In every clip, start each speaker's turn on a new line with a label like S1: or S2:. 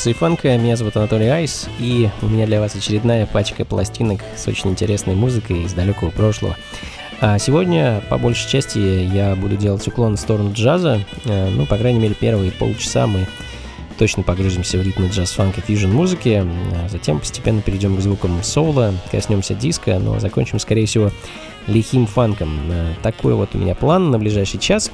S1: Это функции фанка, меня зовут Анатолий Айс, и у меня для вас очередная пачка пластинок с очень интересной музыкой из далекого прошлого. А сегодня, по большей части, я буду делать уклон в сторону джаза, э, ну, по крайней мере, первые полчаса мы точно погрузимся в ритмы джаз, фанк и фьюжн музыки, а затем постепенно перейдем к звукам соло, коснемся диска, но закончим, скорее всего, лихим фанком. Э, такой вот у меня план на ближайший час.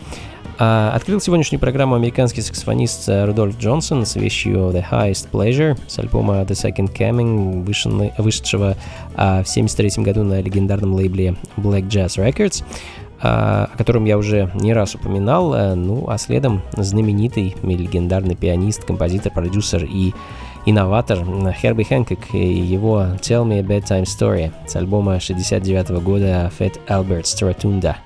S1: А, открыл сегодняшнюю программу американский саксофонист э, Рудольф Джонсон с вещью The Highest Pleasure с альбома The Second Coming, вышедшего а, в 1973 году на легендарном лейбле Black Jazz Records а, о котором я уже не раз упоминал, э, ну а следом знаменитый легендарный пианист, композитор, продюсер и инноватор Херби Хэнкок и его Tell Me a Bedtime Story с альбома 69 года Fat Albert Stratunda.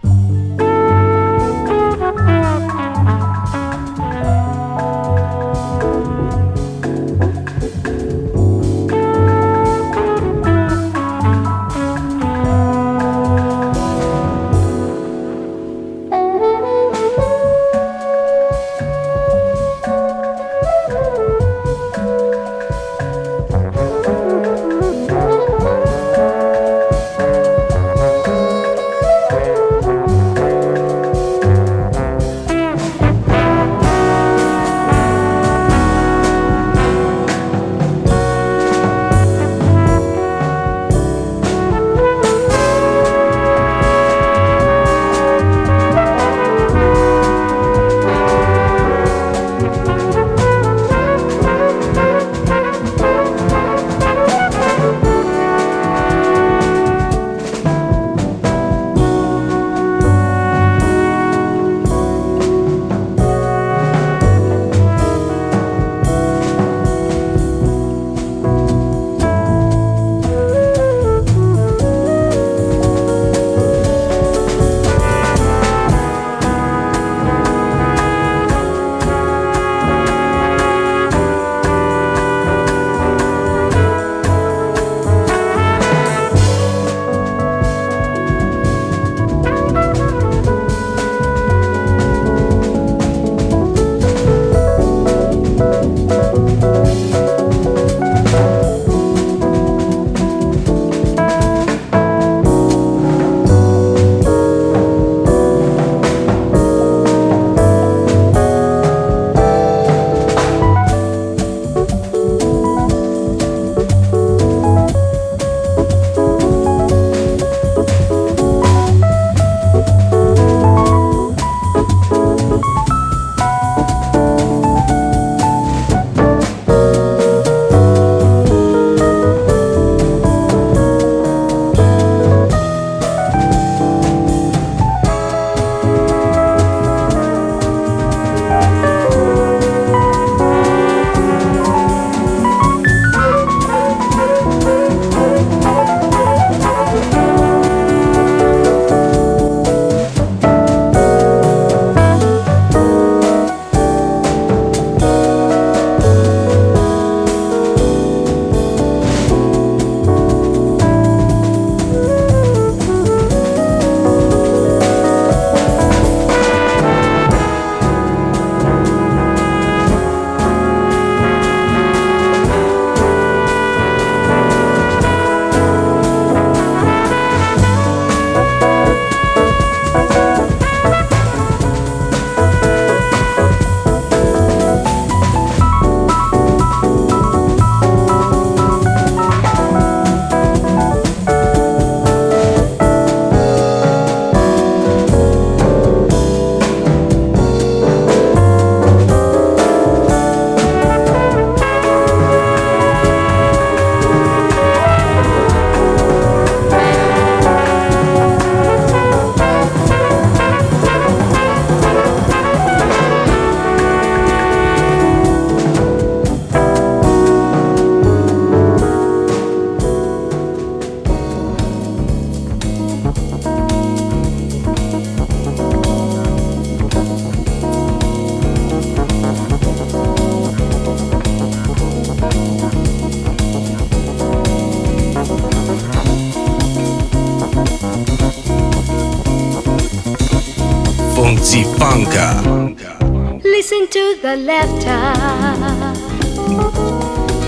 S2: The laughter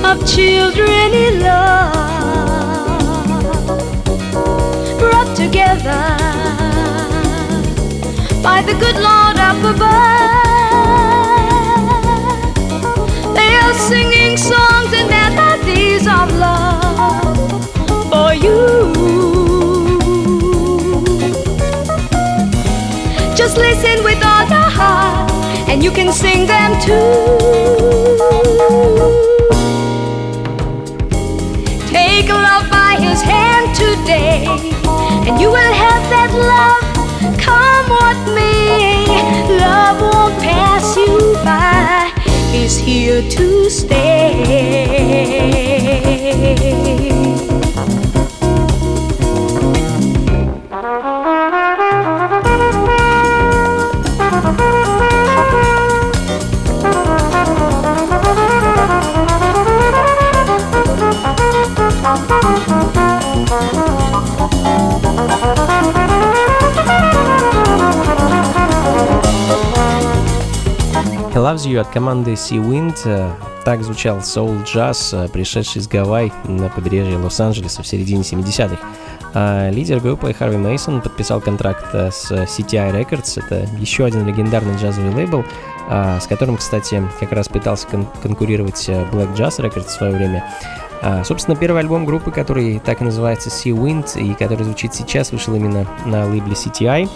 S2: of children in love, brought together by the good Lord up above. They are singing songs and melodies of love for you. Just listen with all your heart, you can sing them too. Take love by his hand today, and you will have that love. Come what may, love won't pass you by. Is here to stay.
S1: You от команды Sea Wind. Э, так звучал soul э, пришедший из Гавайи на побережье Лос-Анджелеса в середине 70-х. А лидер группы Харви Мейсон подписал контракт э, с CTI Records. Это еще один легендарный джазовый лейбл, с которым, кстати, как раз пытался кон- конкурировать Black Jazz Records в свое время. А, собственно, первый альбом группы, который так и называется Sea Wind, и который звучит сейчас, вышел именно на лейбле CTI.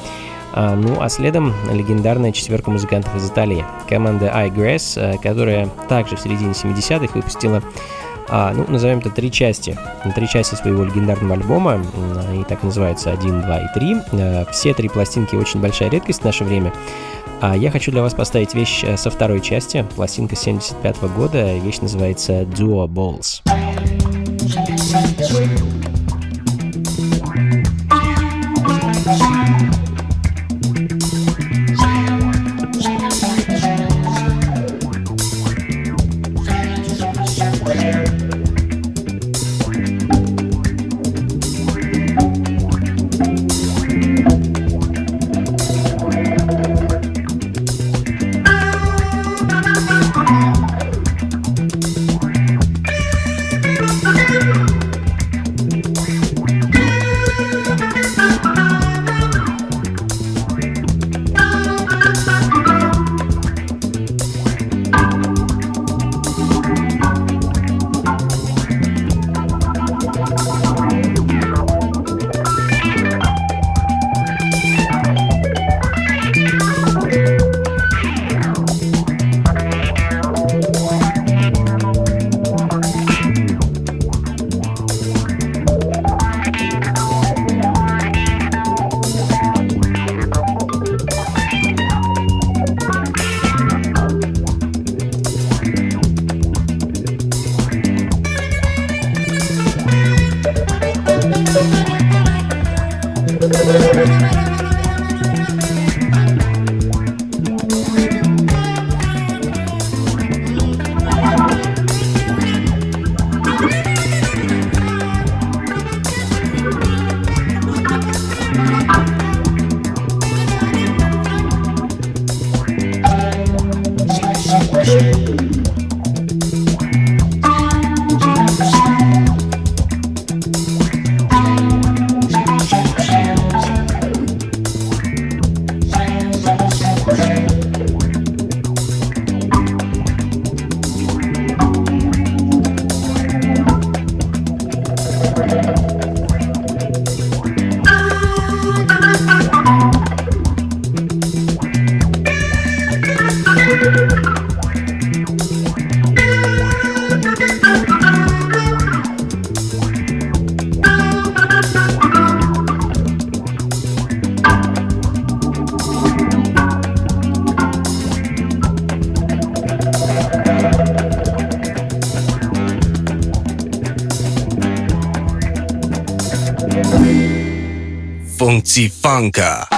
S1: А, ну а следом легендарная четверка музыкантов из Италии, команда iGrass, э, которая также в середине 70-х выпустила а, ну, назовем это три части. Три части своего легендарного альбома, и так называется 1, 2 и 3. Э, все три пластинки очень большая редкость в наше время. А я хочу для вас поставить вещь э, со второй части, пластинка 75 -го года, вещь называется Duo Balls. Funk.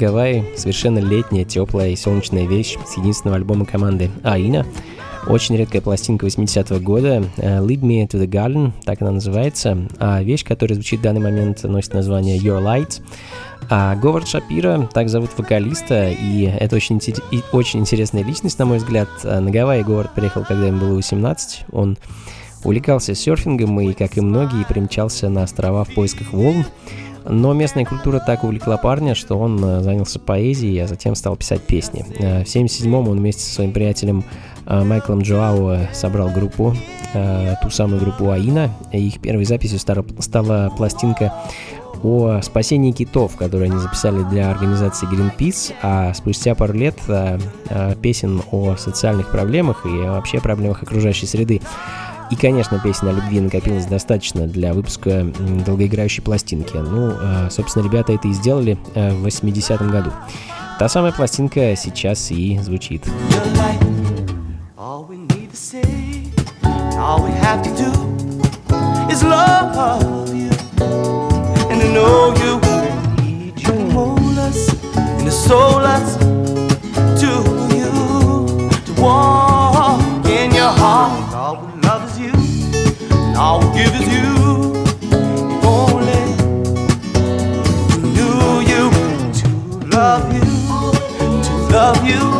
S1: Гавайи — совершенно летняя, теплая и солнечная вещь с единственного альбома команды Аина. Очень редкая пластинка 80-го года «Lead Me to the Garden», так она называется. А вещь, которая звучит в данный момент, носит название «Your Light». А Говард Шапира, так зовут вокалиста, и это очень, и очень интересная личность, на мой взгляд. На Гавайи Говард приехал, когда ему было 18. Он увлекался серфингом и, как и многие, примчался на острова в поисках волн. Но местная культура так увлекла парня, что он э, занялся поэзией, а затем стал писать песни. Э, в 1977 он вместе со своим приятелем э, Майклом Джоао собрал группу, ту самую группу Аина. Их первой записью стала пластинка о спасении китов, которую они записали для организации Greenpeace, а спустя пару лет песен о социальных проблемах и вообще проблемах окружающей среды. И, конечно, песен о любви накопилось достаточно для выпуска долгоиграющей пластинки. Ну, а, собственно, ребята это и сделали э, в 80-м году. Та самая пластинка сейчас и звучит. walk love you,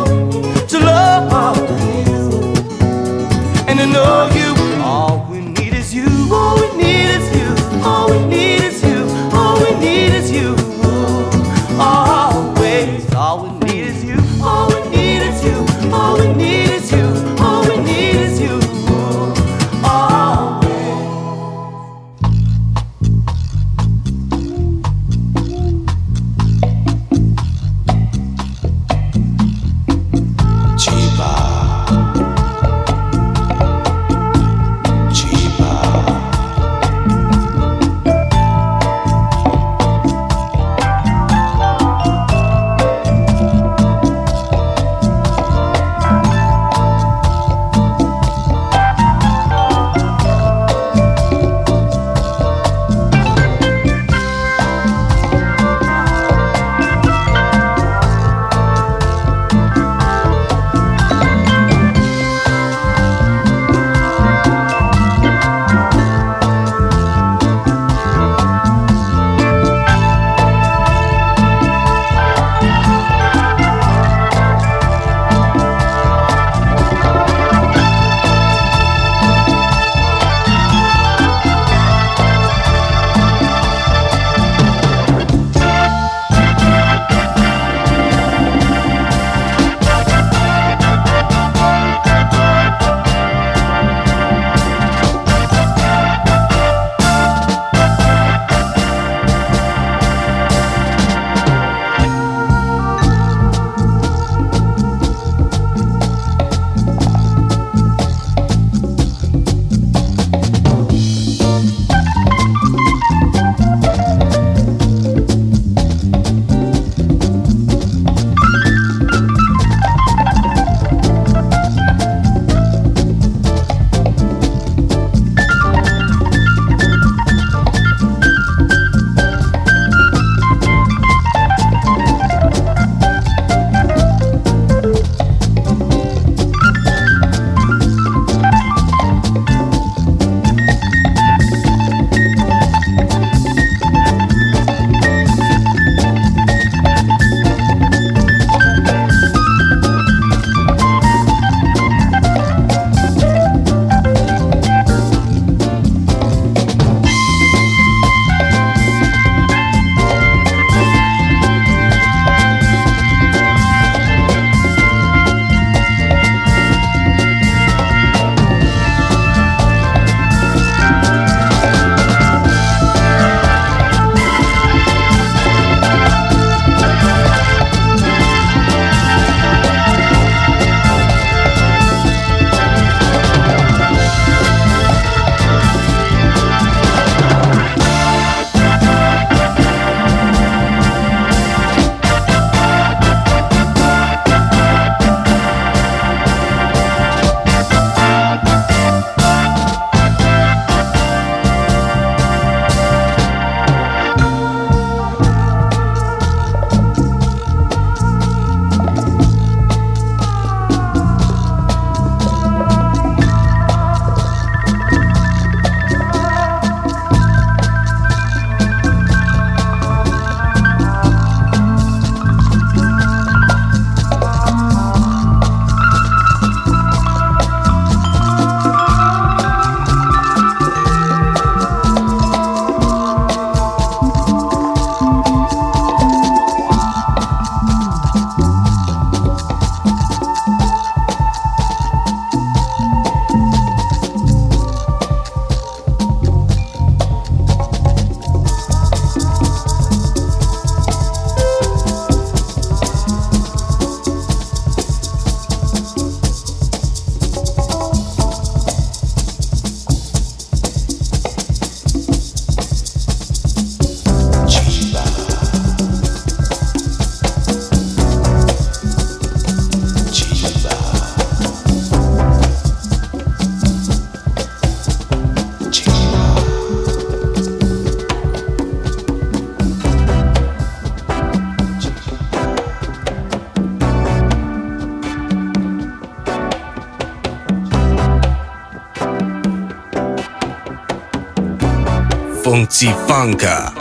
S3: 控制房
S4: 价。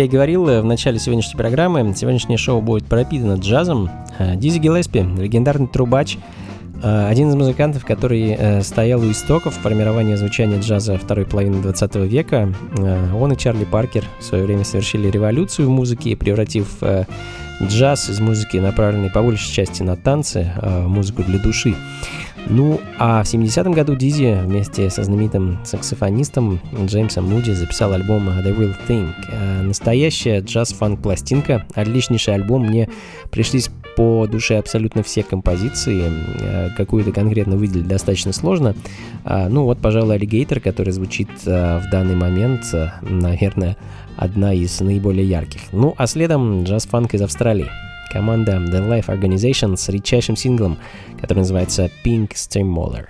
S4: Я и говорил в начале сегодняшней программы, сегодняшнее шоу будет пропитано джазом. Э, Дизи Гиллеспи, легендарный трубач, э, один из музыкантов, который э, стоял у истоков формирования звучания джаза второй половины 20 века. Он и Чарли Паркер в свое время совершили революцию в музыке, превратив джаз из музыки, направленной по большей части на танцы, музыку для души. Ну, а в 70-м году Дизи вместе со знаменитым саксофонистом Джеймсом Муди записал альбом The Real Thing. Э, настоящая джаз-фанк пластинка, отличнейший альбом, мне пришлись по душе абсолютно все композиции, э, какую-то конкретно выделить достаточно сложно. А, ну вот, пожалуй, Alligator, который звучит э, в данный момент, наверное, одна из наиболее ярких. Ну, а следом джаз-фанк из Австралии команда The Life Organization с редчайшим синглом, который называется Pink Steamroller.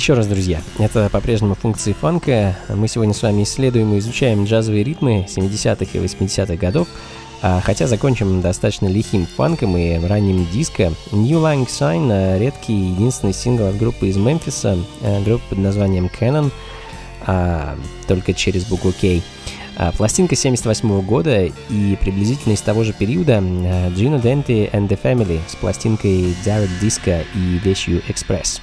S1: Еще раз, друзья. Это по-прежнему функции фанка. Мы сегодня с вами исследуем и изучаем джазовые ритмы 70-х и 80-х годов, а, хотя закончим достаточно лихим фанком и ранним диско. New Lang Sign — редкий единственный сингл от группы из Мемфиса, э, группа под названием Canon, а, только через букву K. А, пластинка 78 года и приблизительно из того же периода Gino Dente and the Family с пластинкой Direct Disco и вещью Express.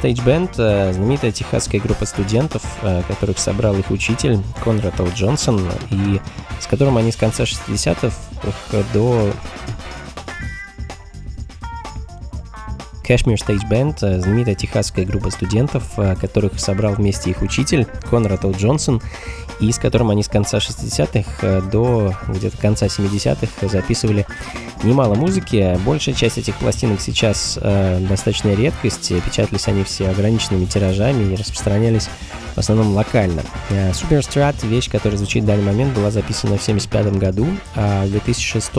S1: Stage Band э, — знаменитая техасская группа студентов, э, которых собрал их учитель Конрад О. Джонсон, и с которым они с конца 60-х до Cashmere Stage Band, э, знаменитая техасская группа студентов, которых собрал вместе их учитель Конрад О. Джонсон, и с которым они с конца 60-х до где-то конца 70-х записывали немало музыки. Большая часть этих пластинок сейчас э, достаточно редкость. Печатались они все ограниченными тиражами и распространялись в основном локально. Э, Superstrat, вещь, которая звучит в данный момент, была записана в 1975 году, а в 2006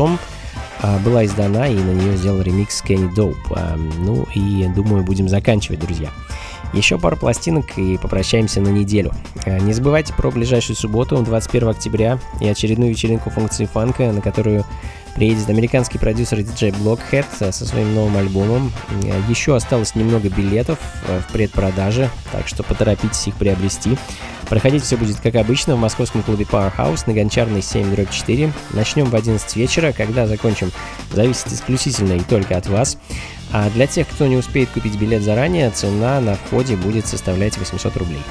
S1: э, была издана, и на нее сделал ремикс Kenny Dope. Э, ну и думаю, будем заканчивать, друзья. Еще пару пластинок и попрощаемся на неделю. Э, не забывайте про ближайшую субботу, 21 октября, и очередную вечеринку функции фанка, на которую приедет американский продюсер диджей Blockhead со своим новым альбомом. Э, еще осталось немного билетов э, в предпродаже, так что поторопитесь их приобрести. Проходить все будет как обычно в московском клубе Powerhouse на Гончарной 7-4. Начнем в 11 вечера, когда закончим, зависит исключительно и только от вас. А для тех, кто не успеет купить билет заранее, цена на входе будет составлять 800 рублей.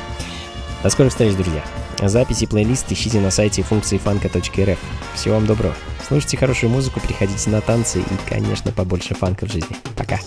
S1: До скорых встреч, друзья! Записи плейлист ищите на сайте функции фанка.рф. Всего вам доброго. Слушайте хорошую музыку, приходите на танцы и, конечно, побольше фанка в жизни. Пока.